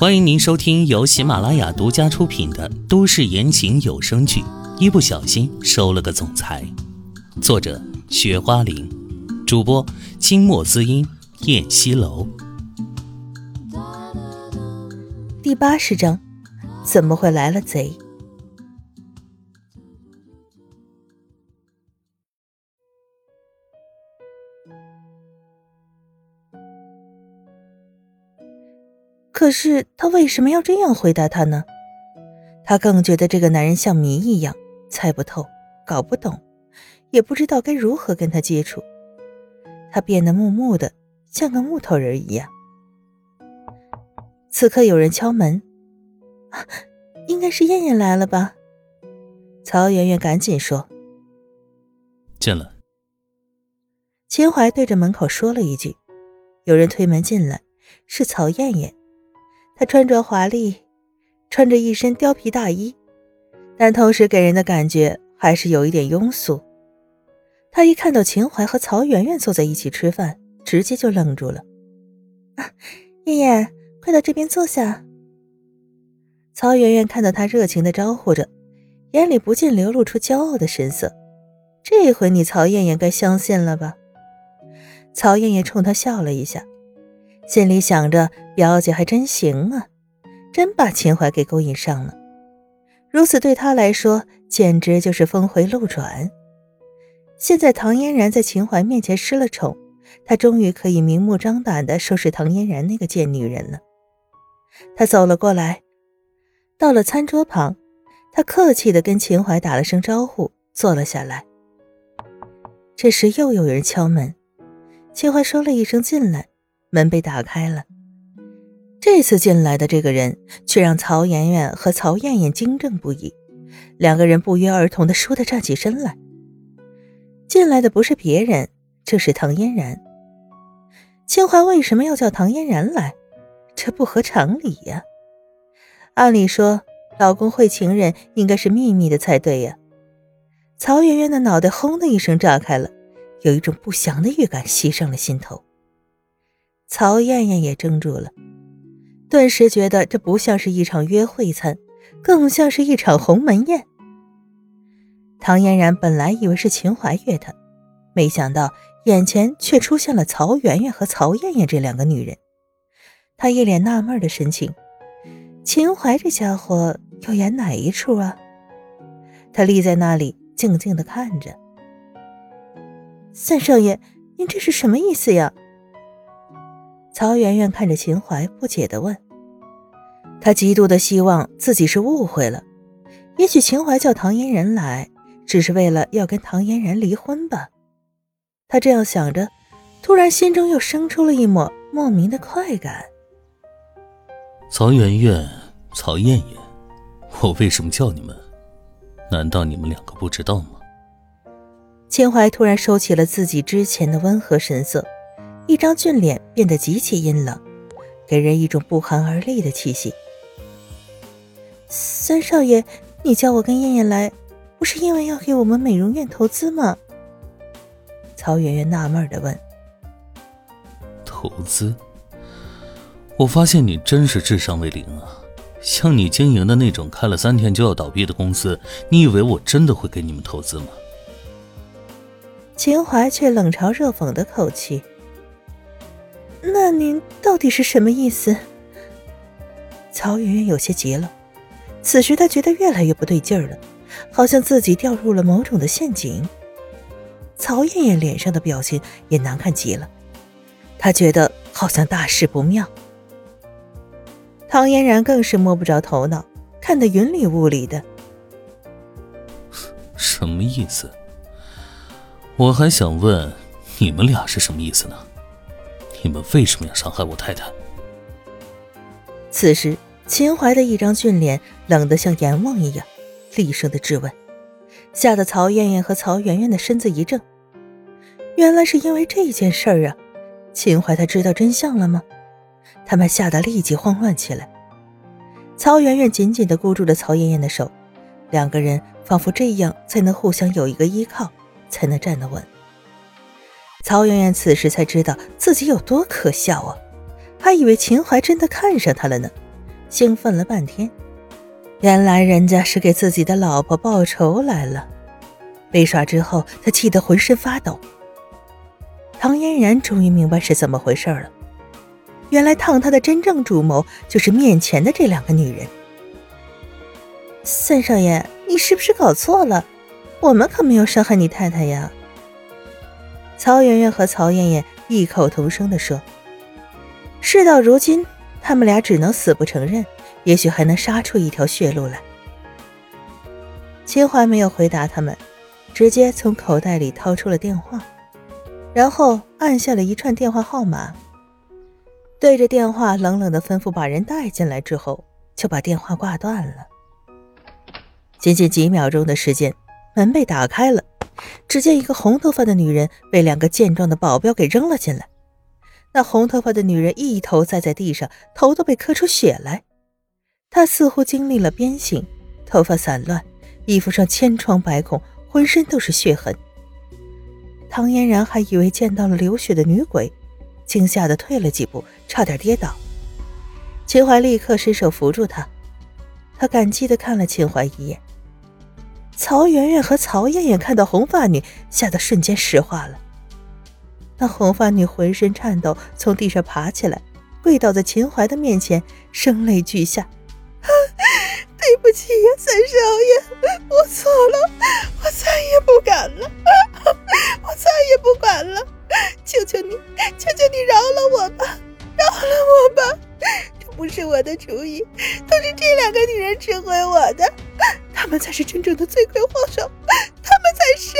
欢迎您收听由喜马拉雅独家出品的都市言情有声剧《一不小心收了个总裁》，作者：雪花玲，主播：清墨滋音、燕西楼。第八十章，怎么会来了贼？可是他为什么要这样回答他呢？他更觉得这个男人像谜一样，猜不透，搞不懂，也不知道该如何跟他接触。他变得木木的，像个木头人一样。此刻有人敲门，啊，应该是燕燕来了吧？曹媛媛赶紧说：“进来。”秦淮对着门口说了一句：“有人推门进来，是曹燕燕。”她穿着华丽，穿着一身貂皮大衣，但同时给人的感觉还是有一点庸俗。他一看到秦淮和曹媛媛坐在一起吃饭，直接就愣住了。啊，燕燕，快到这边坐下。曹媛媛看到他热情的招呼着，眼里不禁流露出骄傲的神色。这回你曹燕燕该相信了吧？曹燕燕冲他笑了一下。心里想着，表姐还真行啊，真把秦淮给勾引上了。如此对他来说，简直就是峰回路转。现在唐嫣然在秦淮面前失了宠，他终于可以明目张胆地收拾唐嫣然那个贱女人了。他走了过来，到了餐桌旁，他客气地跟秦淮打了声招呼，坐了下来。这时又有人敲门，秦淮说了一声“进来”。门被打开了，这次进来的这个人却让曹媛媛和曹艳艳惊怔不已，两个人不约而同的倏地站起身来。进来的不是别人，就是唐嫣然。清华为什么要叫唐嫣然来？这不合常理呀！按理说，老公会情人应该是秘密的才对呀。曹媛媛的脑袋轰的一声炸开了，有一种不祥的预感袭上了心头。曹艳艳也怔住了，顿时觉得这不像是一场约会餐，更像是一场鸿门宴。唐嫣然本来以为是秦淮约她，没想到眼前却出现了曹媛媛和曹艳艳这两个女人。她一脸纳闷的神情，秦淮这家伙要演哪一出啊？他立在那里静静的看着。三少爷，您这是什么意思呀？曹媛媛看着秦淮，不解地问：“她极度的希望自己是误会了，也许秦淮叫唐嫣然来，只是为了要跟唐嫣然离婚吧？”她这样想着，突然心中又生出了一抹莫名的快感。曹媛媛、曹艳艳，我为什么叫你们？难道你们两个不知道吗？秦淮突然收起了自己之前的温和神色。一张俊脸变得极其阴冷，给人一种不寒而栗的气息。三少爷，你叫我跟燕燕来，不是因为要给我们美容院投资吗？曹媛媛纳闷的问。投资？我发现你真是智商为零啊！像你经营的那种开了三天就要倒闭的公司，你以为我真的会给你们投资吗？秦淮却冷嘲热讽的口气。那您到底是什么意思？曹媛媛有些急了，此时她觉得越来越不对劲儿了，好像自己掉入了某种的陷阱。曹艳艳脸上的表情也难看极了，她觉得好像大事不妙。唐嫣然更是摸不着头脑，看得云里雾里的。什么意思？我还想问，你们俩是什么意思呢？你们为什么要伤害我太太？此时，秦淮的一张俊脸冷得像阎王一样，厉声的质问，吓得曹艳艳和曹媛媛的身子一怔。原来是因为这件事儿啊！秦淮他知道真相了吗？他们吓得立即慌乱起来。曹媛媛紧紧的箍住了曹艳艳的手，两个人仿佛这样才能互相有一个依靠，才能站得稳。曹媛媛此时才知道自己有多可笑啊！还以为秦淮真的看上她了呢，兴奋了半天。原来人家是给自己的老婆报仇来了。被耍之后，他气得浑身发抖。唐嫣然终于明白是怎么回事了。原来烫他的真正主谋就是面前的这两个女人。三少爷，你是不是搞错了？我们可没有伤害你太太呀。曹媛媛和曹艳艳异口同声地说：“事到如今，他们俩只能死不承认，也许还能杀出一条血路来。”秦淮没有回答他们，直接从口袋里掏出了电话，然后按下了一串电话号码，对着电话冷冷的吩咐把人带进来之后，就把电话挂断了。仅仅几秒钟的时间，门被打开了。只见一个红头发的女人被两个健壮的保镖给扔了进来。那红头发的女人一头栽在地上，头都被磕出血来。她似乎经历了鞭刑，头发散乱，衣服上千疮百孔，浑身都是血痕。唐嫣然还以为见到了流血的女鬼，惊吓的退了几步，差点跌倒。秦淮立刻伸手扶住她，他感激的看了秦淮一眼。曹媛媛和曹艳艳看到红发女，吓得瞬间石化了。那红发女浑身颤抖，从地上爬起来，跪倒在秦淮的面前，声泪俱下：“ 对不起呀，三少爷，我错了，我再也不敢了，我再也不管了，求求你，求求你饶了我吧，饶了我吧！这不是我的主意，都是这两个女人指挥我的。”他们才是真正的罪魁祸首，他们才是。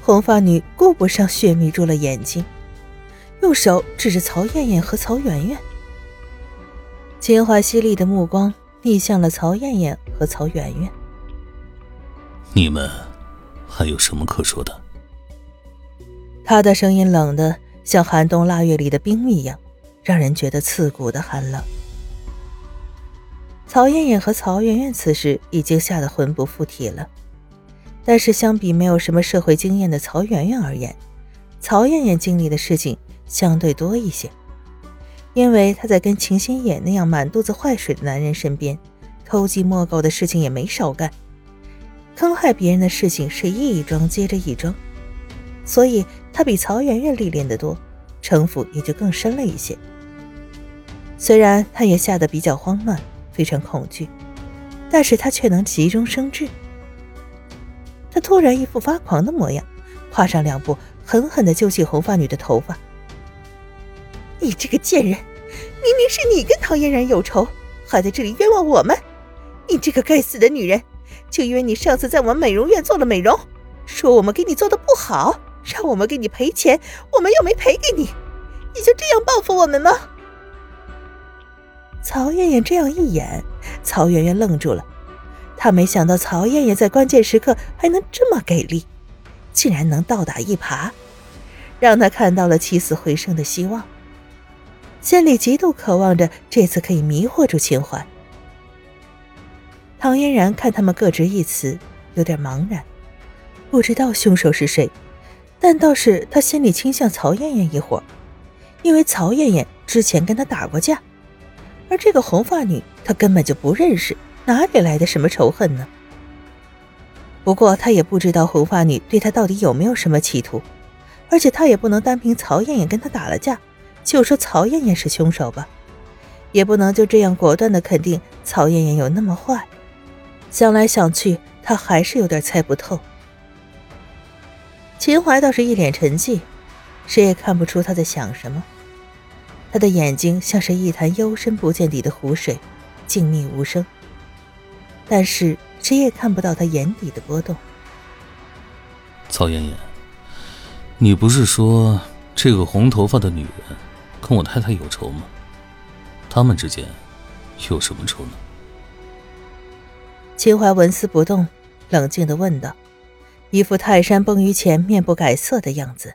红发女顾不上血迷住了眼睛，用手指着曹艳艳和曹媛媛。秦淮犀利的目光逆向了曹艳艳和曹媛媛。你们还有什么可说的？他的声音冷的像寒冬腊月里的冰一样，让人觉得刺骨的寒冷。曹艳艳和曹媛媛此时已经吓得魂不附体了，但是相比没有什么社会经验的曹媛媛而言，曹艳艳经历的事情相对多一些，因为她在跟秦心野那样满肚子坏水的男人身边，偷鸡摸狗的事情也没少干，坑害别人的事情是一桩接着一桩，所以她比曹媛媛历练得多，城府也就更深了一些。虽然她也吓得比较慌乱。非常恐惧，但是他却能急中生智。他突然一副发狂的模样，跨上两步，狠狠地揪起红发女的头发：“你这个贱人，明明是你跟唐嫣然有仇，还在这里冤枉我们！你这个该死的女人，就因为你上次在我们美容院做了美容，说我们给你做的不好，让我们给你赔钱，我们又没赔给你，你就这样报复我们吗？”曹艳艳这样一演，曹媛媛愣住了。她没想到曹艳艳在关键时刻还能这么给力，竟然能倒打一耙，让她看到了起死回生的希望。心里极度渴望着这次可以迷惑住秦淮。唐嫣然看他们各执一词，有点茫然，不知道凶手是谁，但倒是他心里倾向曹艳艳一伙，因为曹艳艳之前跟他打过架。而这个红发女，他根本就不认识，哪里来的什么仇恨呢？不过他也不知道红发女对他到底有没有什么企图，而且他也不能单凭曹艳艳跟他打了架，就说曹艳艳是凶手吧，也不能就这样果断的肯定曹艳艳有那么坏。想来想去，他还是有点猜不透。秦淮倒是一脸沉寂，谁也看不出他在想什么。他的眼睛像是一潭幽深不见底的湖水，静谧无声。但是谁也看不到他眼底的波动。曹妍妍，你不是说这个红头发的女人跟我太太有仇吗？他们之间有什么仇呢？秦淮纹丝不动，冷静的问道，一副泰山崩于前面不改色的样子。